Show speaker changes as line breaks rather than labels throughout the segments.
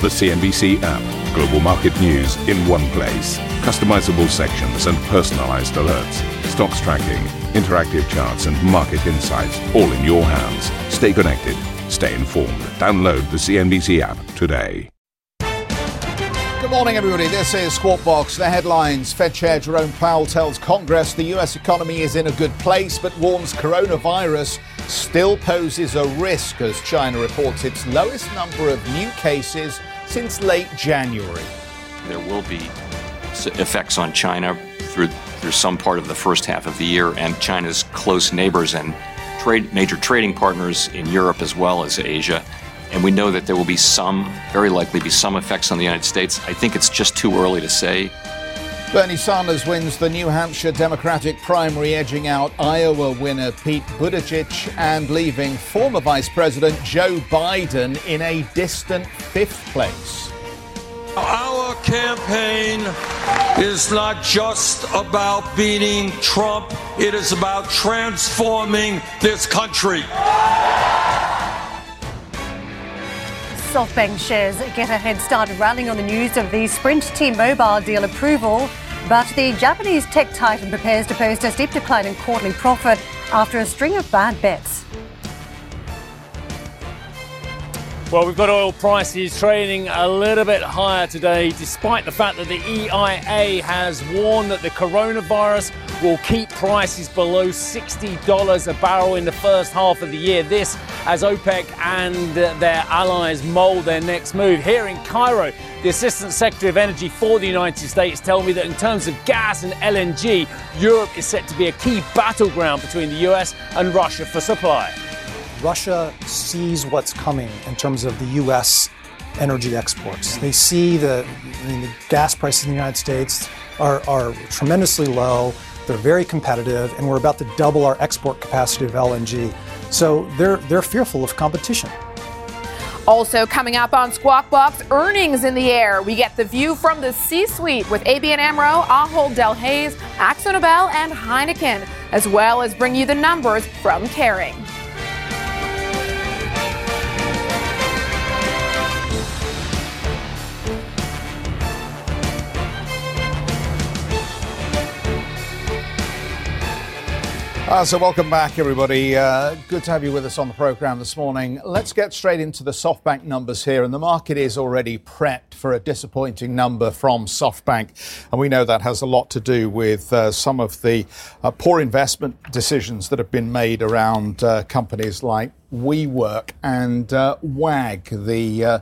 The CNBC app. Global market news in one place. Customizable sections and personalized alerts. Stocks tracking, interactive charts, and market insights all in your hands. Stay connected. Stay informed. Download the CNBC app today.
Good morning, everybody. This is Squawk Box. The headlines Fed Chair Jerome Powell tells Congress the U.S. economy is in a good place, but warns coronavirus still poses a risk as China reports its lowest number of new cases since late January.
There will be effects on China through through some part of the first half of the year, and China's close neighbors and trade, major trading partners in Europe as well as Asia. And we know that there will be some, very likely be some effects on the United States. I think it's just too early to say.
Bernie Sanders wins the New Hampshire Democratic primary, edging out Iowa winner Pete Buttigieg and leaving former Vice President Joe Biden in a distant fifth place.
Our campaign is not just about beating Trump, it is about transforming this country.
SoftBank shares get a head start rallying on the news of the Sprint T-Mobile deal approval, but the Japanese tech titan prepares to post a steep decline in quarterly profit after a string of bad bets.
Well, we've got oil prices trading a little bit higher today, despite the fact that the EIA has warned that the coronavirus will keep prices below $60 a barrel in the first half of the year. This as OPEC and their allies mold their next move. Here in Cairo, the Assistant Secretary of Energy for the United States telling me that in terms of gas and LNG, Europe is set to be a key battleground between the US and Russia for supply.
Russia sees what's coming in terms of the U.S. energy exports. They see the, I mean, the gas prices in the United States are, are tremendously low. They're very competitive, and we're about to double our export capacity of LNG. So they're, they're fearful of competition.
Also coming up on Squawk Box, earnings in the air. We get the view from the C-suite with ABN AMRO, Ahold Delhaize, Akzo Nobel, and Heineken, as well as bring you the numbers from Kering.
Uh, so, welcome back, everybody. Uh, good to have you with us on the program this morning. Let's get straight into the SoftBank numbers here. And the market is already prepped for a disappointing number from SoftBank. And we know that has a lot to do with uh, some of the uh, poor investment decisions that have been made around uh, companies like WeWork and uh, Wag, the uh,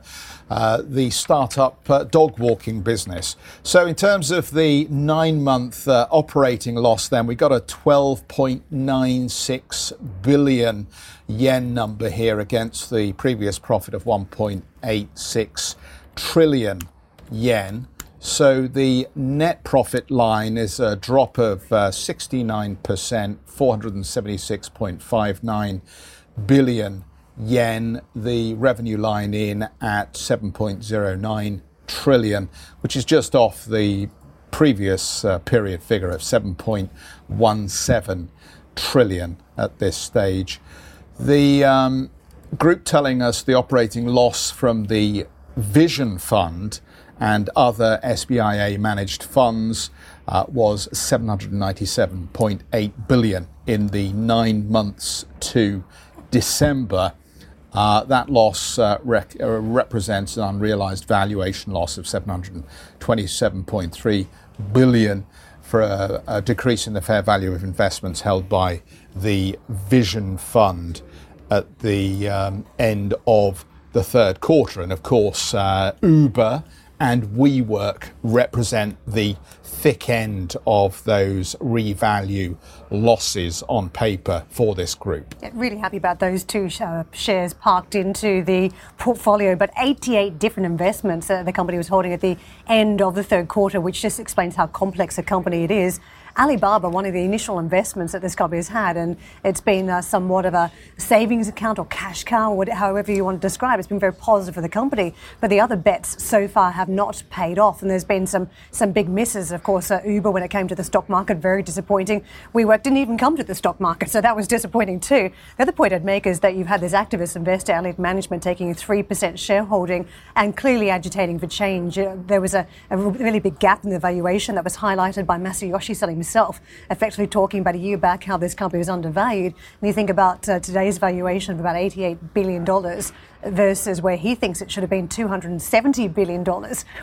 uh, the startup uh, dog walking business. So, in terms of the nine month uh, operating loss, then we got a 12.96 billion yen number here against the previous profit of 1.86 trillion yen. So the net profit line is a drop of uh, 69%, 476.59 billion yen, the revenue line in at 7.09 trillion, which is just off the previous uh, period figure of 7.17 trillion at this stage. The um, group telling us the operating loss from the Vision Fund and other SBIA managed funds uh, was 797.8 billion in the nine months to December. Uh, that loss uh, uh, represents an unrealized valuation loss of 727.3 billion for a, decrease in the fair value of investments held by the Vision Fund at the um, end of the third quarter. And of course, Uber and WeWork represent the thick end of those revalue losses on paper for this group.
Yeah, really happy about those two uh, shares parked into the portfolio, but 88 different investments the company was holding at the end of the third quarter, which just explains how complex a company it is. Alibaba, one of the initial investments that this company has had, and it's been uh, somewhat of a savings account or cash cow, or however you want to describe it. It's been very positive for the company, but the other bets so far have not paid off, and there's been some some big misses. Of course, uh, Uber when it came to the stock market, very disappointing. WeWork didn't even come to the stock market, so that was disappointing too. The other point I'd make is that you've had this activist investor, Elliott Management, taking a three percent shareholding and clearly agitating for change. Uh, there was a, a really big gap in the valuation that was highlighted by Masayoshi Son himself, effectively talking about a year back how this company was undervalued. And you think about uh, today's valuation of about $88 billion versus where he thinks it should have been $270 billion,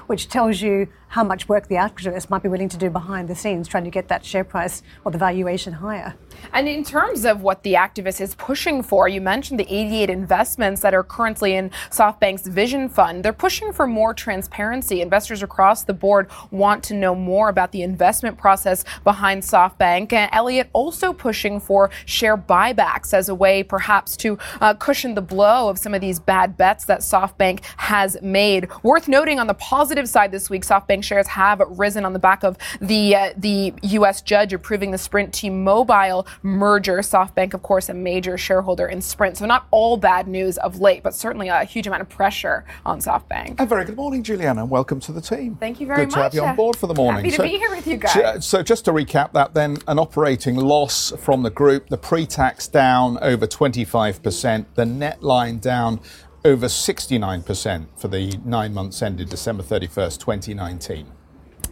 which tells you how much work the activists might be willing to do behind the scenes trying to get that share price or the valuation higher.
And in terms of what the activist is pushing for, you mentioned the 88 investments that are currently in SoftBank's Vision Fund. They're pushing for more transparency. Investors across the board want to know more about the investment process behind SoftBank. And Elliott also pushing for share buybacks as a way perhaps to uh, cushion the blow of some of these bad bets that SoftBank has made. Worth noting on the positive side this week, SoftBank shares have risen on the back of the uh, the U.S. judge approving the Sprint T-Mobile merger. SoftBank, of course, a major shareholder in Sprint, so not all bad news of late, but certainly a huge amount of pressure on SoftBank.
A very good morning, Juliana. and Welcome to the team.
Thank you very
good
much.
Good to have you on board for the morning.
Happy to
so,
be here with you guys.
So, just to recap that, then, an operating loss from the group, the pre-tax down over 25%, the net line down over 69% for the nine months ended December 31st, 2019.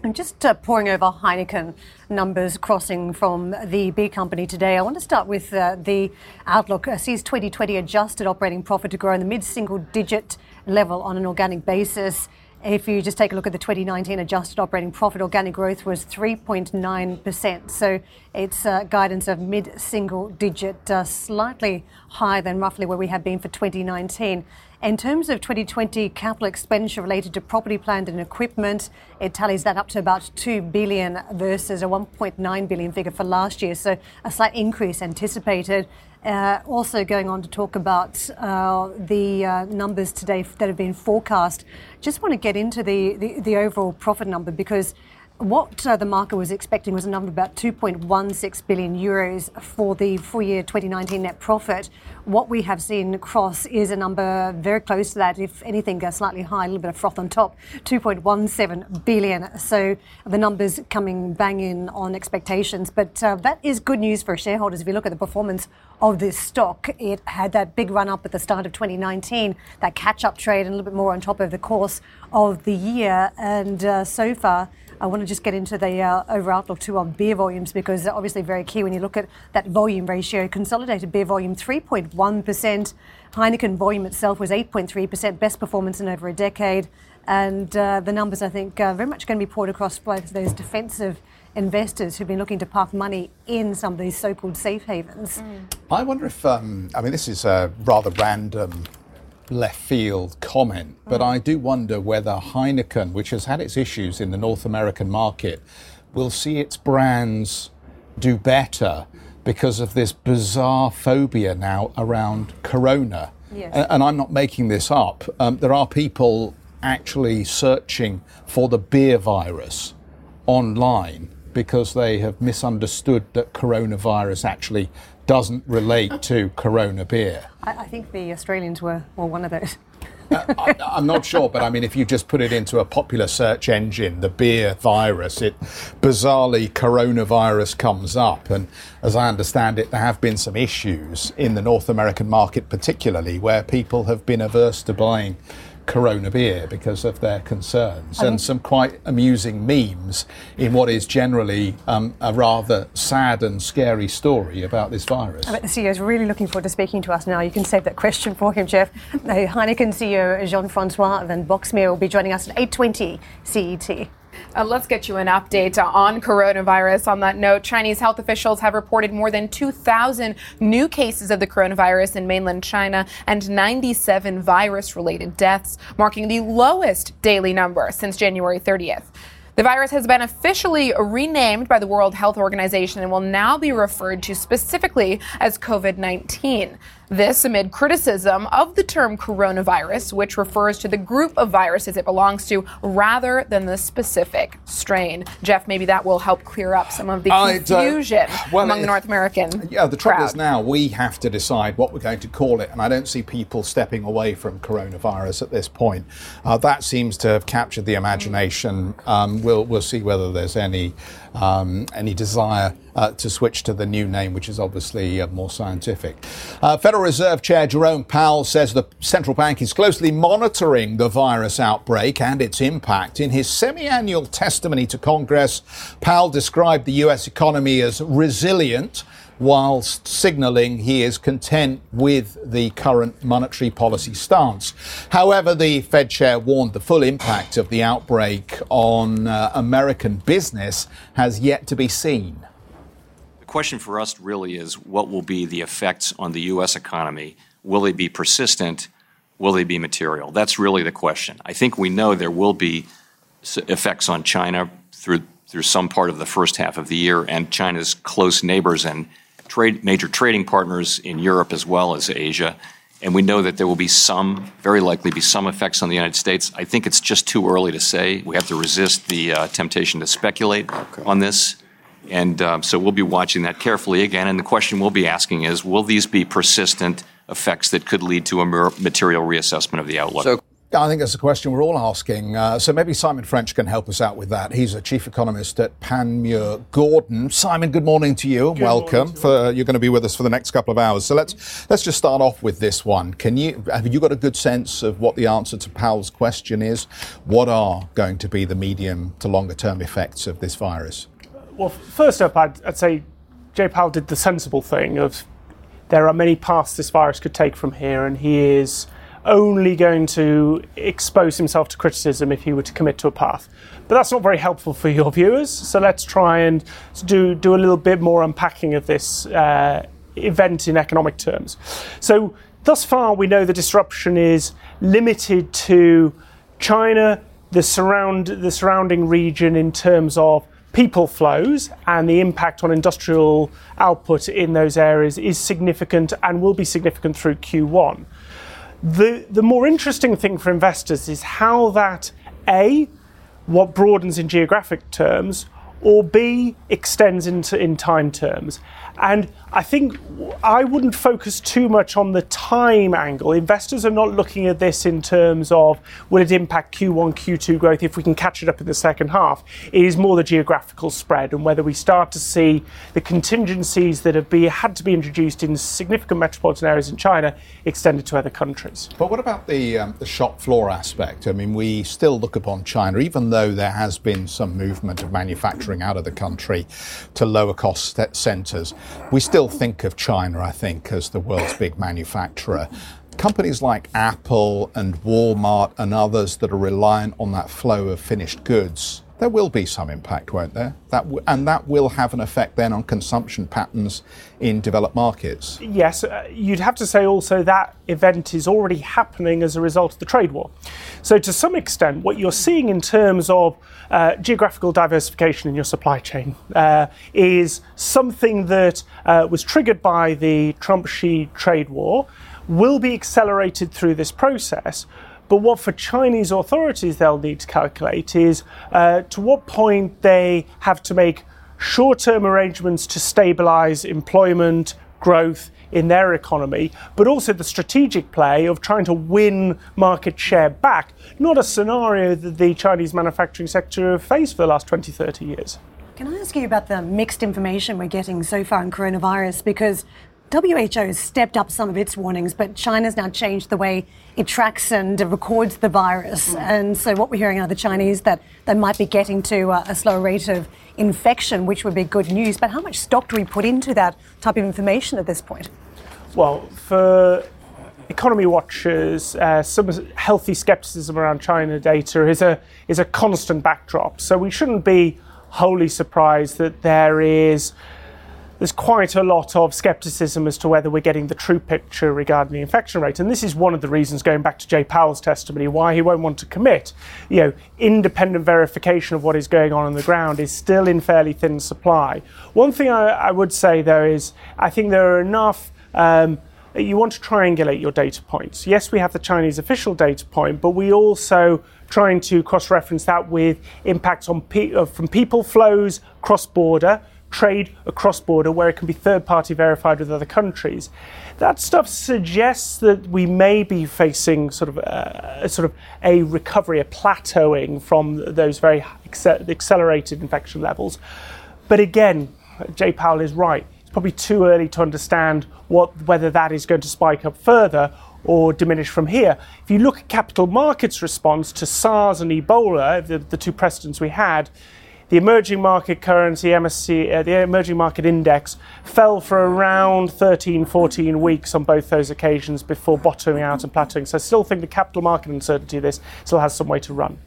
And just uh, pouring over Heineken numbers crossing from the beer company today, I want to start with uh, the outlook. Uh, sees 2020 adjusted operating profit to grow in the mid single digit level on an organic basis. If you just take a look at the 2019 adjusted operating profit, organic growth was 3.9%. So it's uh, guidance of mid single digit, uh, slightly higher than roughly where we have been for 2019. In terms of 2020 capital expenditure related to property, plant and equipment, it tallies that up to about 2 billion versus a 1.9 billion figure for last year. So a slight increase anticipated. Uh, also going on to talk about uh, the uh, numbers today that have been forecast. Just want to get into the, the, the overall profit number because what uh, the market was expecting was a number about 2.16 billion euros for the full year 2019 net profit. What we have seen across is a number very close to that, if anything, slightly high, a little bit of froth on top, 2.17 billion. So the numbers coming bang in on expectations. But uh, that is good news for shareholders. If you look at the performance of this stock, it had that big run up at the start of 2019, that catch up trade, and a little bit more on top of the course of the year. And uh, so far, I want to just get into the uh, over outlook too on beer volumes because obviously very key when you look at that volume ratio. Consolidated beer volume 3.1%. Heineken volume itself was 8.3%, best performance in over a decade. And uh, the numbers, I think, are very much going to be poured across by those defensive investors who've been looking to park money in some of these so-called safe havens. Mm.
I wonder if, um, I mean, this is a rather random left field comment, but mm. I do wonder whether Heineken, which has had its issues in the North American market, will see its brands do better because of this bizarre phobia now around Corona. Yes. And, and I'm not making this up. Um, there are people actually searching for the beer virus online because they have misunderstood that coronavirus actually doesn't relate to Corona beer.
I, I think the Australians were, were one of those.
I, am not sure, but I mean, if you just put it into a popular search engine, the beer virus, it bizarrely coronavirus comes up. And as I understand it, there have been some issues in the North American market, particularly where people have been averse to buying Corona beer because of their concerns, and some quite amusing memes in what is generally um, a rather sad and scary story about this virus.
I bet the CEO is really looking forward to speaking to us now. You can save that question for him, Geoff. The Heineken CEO Jean-Francois van Boxmeer will be joining us at 8:20 CET.
Uh, let's get you an update on coronavirus. On that note, Chinese health officials have reported more than 2,000 new cases of the coronavirus in mainland China and 97 virus related deaths, marking the lowest daily number since January 30th. The virus has been officially renamed by the World Health Organization and will now be referred to specifically as COVID 19. This amid criticism of the term coronavirus, which refers to the group of viruses it belongs to rather than the specific strain. Geoff, maybe that will help clear up some of the confusion uh, well, among the North American.
Yeah, the trouble
crowd.
is now we have to decide what we're going to call it, and I don't see people stepping away from coronavirus at this point. Uh, that seems to have captured the imagination. Um, we'll we'll see whether there's any um, any desire uh, to switch to the new name, which is obviously uh, more scientific. Uh, Federal Reserve Chair Jerome Powell says the central bank is closely monitoring the virus outbreak and its impact. In his semi annual testimony to Congress, Powell described the U.S. economy as resilient whilst signalling he is content with the current monetary policy stance. However, the Fed chair warned the full impact of the outbreak on uh, American business has yet to be seen.
The question for us really is what will be the effects on the U.S. economy? Will they be persistent? Will they be material? That's really the question. I think we know there will be effects on China through through some part of the first half of the year, and China's close neighbors and trade, major trading partners in Europe as well as Asia. And we know that there will be some, very likely be some effects on the United States. I think it's just too early to say. We have to resist the uh, temptation to speculate okay. on this. And um, so we'll be watching that carefully again. And the question we'll be asking is will these be persistent effects that could lead to a material reassessment of the outlook? So-
I think that's a question we're all asking. Uh, so maybe Simon French can help us out with that. He's a chief economist at Panmure Gordon. Simon, good morning to you. Good Welcome. To for, you're going to be with us for the next couple of hours. So let's let's just start off with this one. Can you have you got a good sense of what the answer to Powell's question is? What are going to be the medium to longer term effects of this virus?
Well, first up, I'd, I'd say Jay Powell did the sensible thing of there are many paths this virus could take from here, and he is only going to expose himself to criticism if he were to commit to a path. But that's not very helpful for your viewers. So let's try and do, do a little bit more unpacking of this uh, event in economic terms. So, thus far, we know the disruption is limited to China, the, surround, the surrounding region in terms of people flows and the impact on industrial output in those areas is significant and will be significant through Q1. The, the more interesting thing for investors is how that A, what broadens in geographic terms, or B, extends into in time terms. And I think I wouldn't focus too much on the time angle. Investors are not looking at this in terms of will it impact Q1, Q2 growth if we can catch it up in the second half. It is more the geographical spread and whether we start to see the contingencies that have be, had to be introduced in significant metropolitan areas in China extended to other countries.
But what about the, um, the shop floor aspect? I mean, we still look upon China, even though there has been some movement of manufacturing out of the country to lower cost centres we still think of China, I think, as the world's big manufacturer. Companies like Apple and Walmart and others that are reliant on that flow of finished goods there will be some impact, won't there? That w- and that will have an effect then on consumption patterns in developed markets.
Yes, uh, you'd have to say also that event is already happening as a result of the trade war. So, to some extent, what you're seeing in terms of uh, geographical diversification in your supply chain uh, is something that uh, was triggered by the Trump Xi trade war, will be accelerated through this process but what for Chinese authorities they'll need to calculate is uh, to what point they have to make short term arrangements to stabilize employment, growth in their economy, but also the strategic play of trying to win market share back, not a scenario that the Chinese manufacturing sector have faced for the last 20, 30 years.
Can I ask you about the mixed information we're getting so far on coronavirus? Because WHO has stepped up some of its warnings, but China's now changed the way it tracks and records the virus. And so, what we're hearing out of the Chinese that they might be getting to a, a slower rate of infection, which would be good news. But how much stock do we put into that type of information at this point?
Well, for economy watchers, uh, some healthy skepticism around China data is a is a constant backdrop. So we shouldn't be wholly surprised that there is there's quite a lot of skepticism as to whether we're getting the true picture regarding the infection rate. And this is one of the reasons, going back to Jay Powell's testimony, why he won't want to commit. You know, independent verification of what is going on on the ground is still in fairly thin supply. One thing I, I would say, though, is I think there are enough. Um, you want to triangulate your data points. Yes, we have the Chinese official data point, but we also trying to cross-reference that with impacts on pe- uh, from people flows cross-border, trade across border, where it can be third-party verified with other countries. That stuff suggests that we may be facing sort of a, a sort of a recovery, a plateauing from those very accelerated infection levels. But again, Jay Powell is right It's probably too early to understand what, whether that is going to spike up further or diminish from here. If you look at capital markets' response to SARS and Ebola, the, the two precedents we had, the emerging market currency, MSC, uh, the emerging market index, fell for around 13, 14 weeks on both those occasions before bottoming out and plateauing. So I still think the capital market uncertainty of this still has some way to run.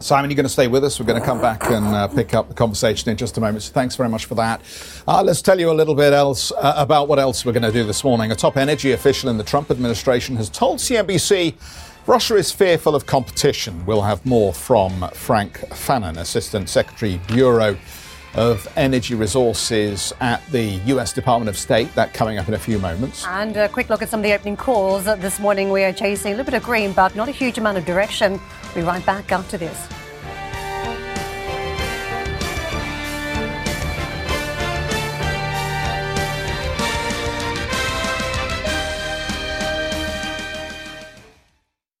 Simon, you're going to stay with us. We're going to come back and uh, pick up the conversation in just a moment. So thanks very much for that. Uh, let's tell you a little bit else uh, about what else we're going to do this morning. A top energy official in the Trump administration has told CNBC Russia is fearful of competition. We'll have more from Frank Fannon, Assistant Secretary Bureau of Energy Resources at the US Department of State. That coming up in a few moments.
And a quick look at some of the opening calls. This morning we are chasing a little bit of green, but not a huge amount of direction. We'll be right back after this.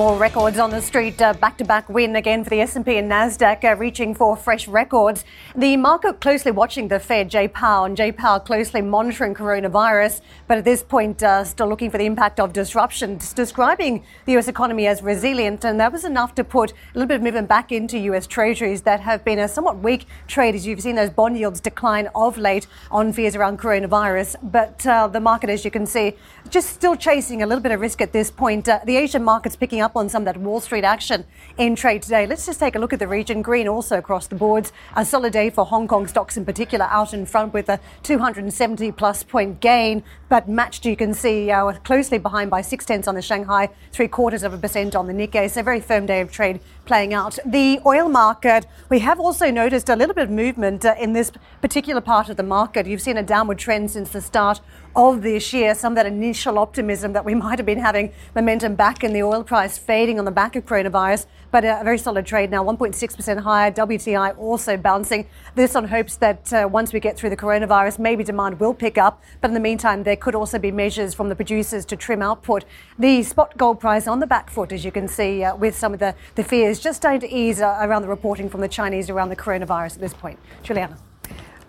More records on the street. Uh, back-to-back win again for the S&P and Nasdaq, uh, reaching for fresh records. The market closely watching the Fed, Jay Powell, and Jay Powell closely monitoring coronavirus, but at this point uh, still looking for the impact of disruption, describing the U.S. economy as resilient, and that was enough to put a little bit of movement back into U.S. Treasuries that have been a somewhat weak trade, as you've seen those bond yields decline of late on fears around coronavirus. But uh, the market, as you can see, just still chasing a little bit of risk at this point. Uh, the Asian markets picking up on some of that Wall Street action in trade today. Let's just take a look at the region. Green also across the boards. A solid day for Hong Kong stocks in particular, out in front with a 270 plus point gain, but matched, you can see, uh, closely behind by six tenths on the Shanghai, three quarters of a percent on the Nikkei. So, a very firm day of trade playing out. The oil market, we have also noticed a little bit of movement uh, in this particular part of the market. You've seen a downward trend since the start of this year, some of that initial optimism that we might have been having momentum back in the oil price fading on the back of coronavirus, but a very solid trade now, 1.6% higher. WTI also bouncing. This on hopes that uh, once we get through the coronavirus, maybe demand will pick up. But in the meantime, there could also be measures from the producers to trim output. The spot gold price on the back foot, as you can see, uh, with some of the, the fears just starting to ease uh, around the reporting from the Chinese around the coronavirus at this point. Juliana.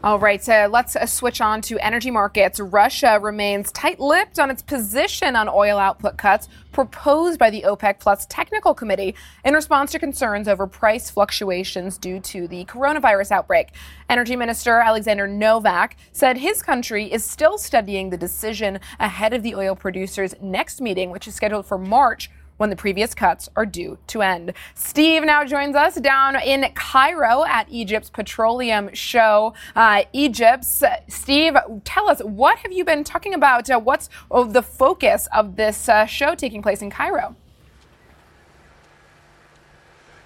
All right, so let's uh, switch on to energy markets. Russia remains tight-lipped on its position on oil output cuts proposed by the OPEC Plus Technical Committee in response to concerns over price fluctuations due to the coronavirus outbreak. Energy Minister Alexander Novak said his country is still studying the decision ahead of the oil producers' next meeting, which is scheduled for March when the previous cuts are due to end. Steve now joins us down in Cairo at Egypt's Petroleum Show. Uh, Egypt's Steve, tell us what have you been talking about? Uh, what's oh, the focus of this uh, show taking place in Cairo?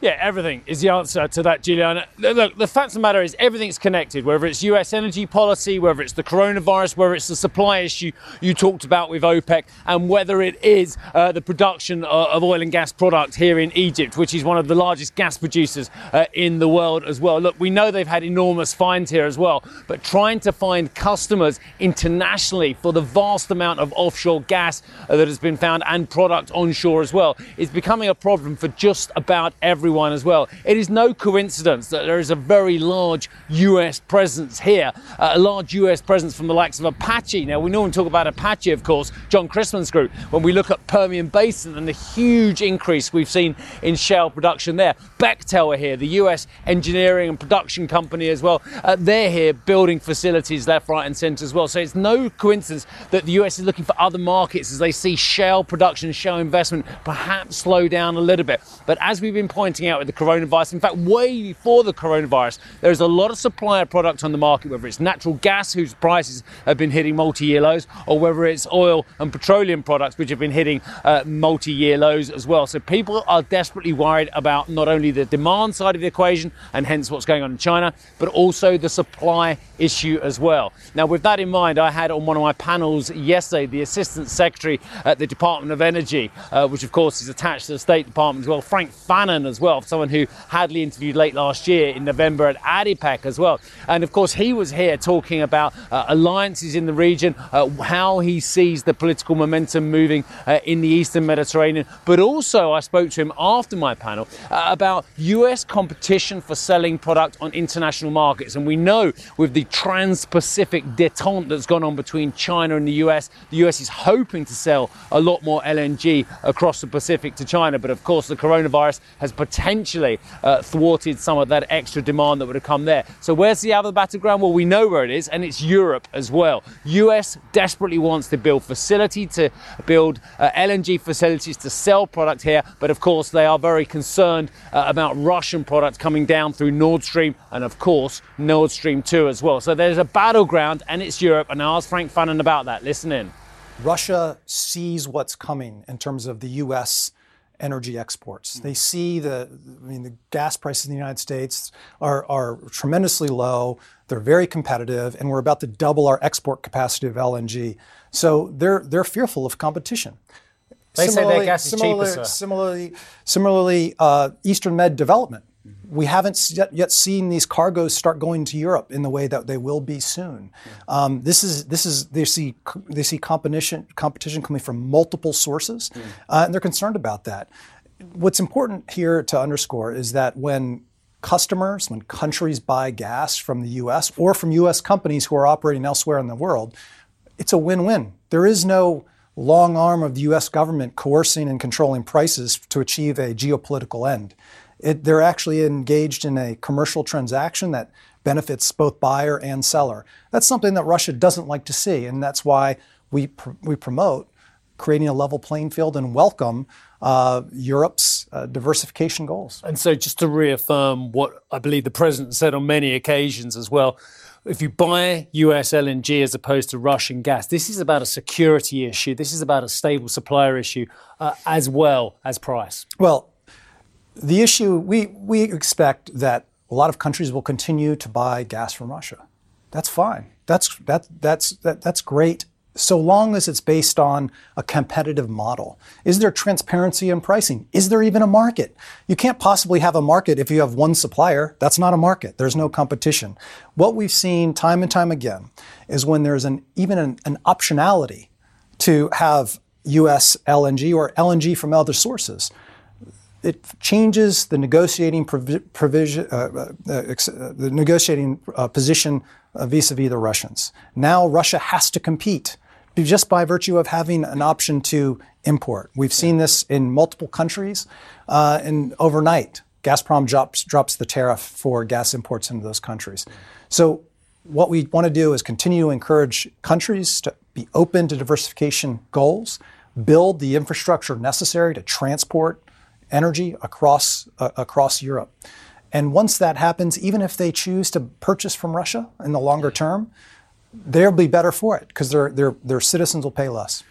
Yeah, everything is the answer to that, Juliana. Look, the fact of the matter is everything's connected, whether it's US energy policy, whether it's the coronavirus, whether it's the supply issue you talked about with OPEC, and whether it is uh, the production of oil and gas products here in Egypt, which is one of the largest gas producers uh, in the world as well. Look, we know they've had enormous finds here as well, but trying to find customers internationally for the vast amount of offshore gas uh, that has been found and product onshore as well is becoming a problem for just about everyone everyone as well. It is no coincidence that there is a very large US presence here, uh, a large US presence from the likes of Apache. Now, we normally talk about Apache, of course, John Christmann's group, when we look at Permian Basin and the huge increase we've seen in shale production there. Bechtel are here, the US engineering and production company as well. Uh, they're here building facilities left, right, and centre as well. So it's no coincidence that the US is looking for other markets as they see shale production, shale investment perhaps slow down a little bit. But as we've been pointing out with the coronavirus, in fact, way before the coronavirus, there's a lot of supply of product on the market, whether it's natural gas, whose prices have been hitting multi year lows, or whether it's oil and petroleum products, which have been hitting uh, multi year lows as well. So people are desperately worried about not only the demand side of the equation and hence what's going on in China, but also the supply issue as well. Now, with that in mind, I had on one of my panels yesterday the Assistant Secretary at the Department of Energy, uh, which of course is attached to the State Department as well, Frank Fannon as well, someone who Hadley interviewed late last year in November at ADIPEC as well. And of course, he was here talking about uh, alliances in the region, uh, how he sees the political momentum moving uh, in the Eastern Mediterranean. But also, I spoke to him after my panel uh, about US competition for selling product on international markets. And we know with the trans Pacific detente that's gone on between China and the US, the US is hoping to sell a lot more LNG across the Pacific to China. But of course, the coronavirus has potentially uh, thwarted some of that extra demand that would have come there. So, where's the other battleground? Well, we know where it is, and it's Europe as well. US desperately wants to build facility to build uh, LNG facilities to sell product here, but of course, they are very concerned uh, about Russian products coming down through Nord Stream and, of course, Nord Stream 2 as well. So, there's a battleground, and it's Europe. And I asked Frank Fannon about that. Listen in.
Russia sees what's coming in terms of the U.S. energy exports. They see the, I mean, the gas prices in the United States are, are tremendously low. They're very competitive, and we're about to double our export capacity of LNG. So they're they're fearful of competition.
They say their gas is cheaper,
similarly,
sir.
Similarly, similarly, uh, Eastern Med development. We haven't yet, yet seen these cargoes start going to Europe in the way that they will be soon. Um, this is this is they see they see competition competition coming from multiple sources, uh, and they're concerned about that. What's important here to underscore is that when customers, when countries buy gas from the U.S. or from U.S. companies who are operating elsewhere in the world, it's a win-win. There is no long arm of the US government coercing and controlling prices to achieve a geopolitical end. It, they're actually engaged in a commercial transaction that benefits both buyer and seller. That's something that Russia doesn't like to see, and that's why we, pr- we promote creating a level playing field and welcome uh, Europe's uh, diversification goals.
And so, just to reaffirm what I believe the president said on many occasions as well, if you buy US LNG as opposed to Russian gas, this is about a security issue. This is about a stable supplier issue uh, as well as price.
Well, the issue we, we expect that a lot of countries will continue to buy gas from Russia. That's fine. That's, that, that's, that, that's great so long as it's based on a competitive model. Is there transparency in pricing? Is there even a market? You can't possibly have a market if you have one supplier. That's not a market. There's no competition. What we've seen time and time again is when there's an even an, an optionality to have US LNG or LNG from other sources. It changes the negotiating provi- provision, uh, uh, ex- uh, the negotiating uh, position uh, vis-a-vis the Russians. Now Russia has to compete just by virtue of having an option to import. We've seen this in multiple countries, uh, and overnight, Gazprom drops, drops the tariff for gas imports into those countries. So, what we want to do is continue to encourage countries to be open to diversification goals, build the infrastructure necessary to transport energy across uh, across Europe. And once that happens, even if they choose to purchase from Russia in the longer term, they'll be better for it because their, their, their citizens will pay less.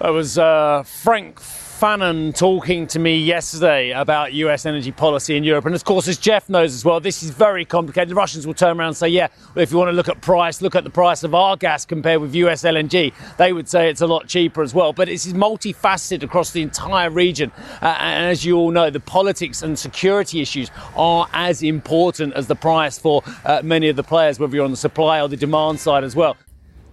That was uh, Frank Fannon talking to me yesterday about US energy policy in Europe. And of course, as Geoff knows as well, this is very complicated. The Russians will turn around and say, yeah, if you want to look at price, look at the price of our gas compared with US LNG. They would say it's a lot cheaper as well. But it's multifaceted across the entire region. Uh, and as you all know, the politics and security issues are as important as the price for uh, many of the players, whether you're on the supply or the demand side as well.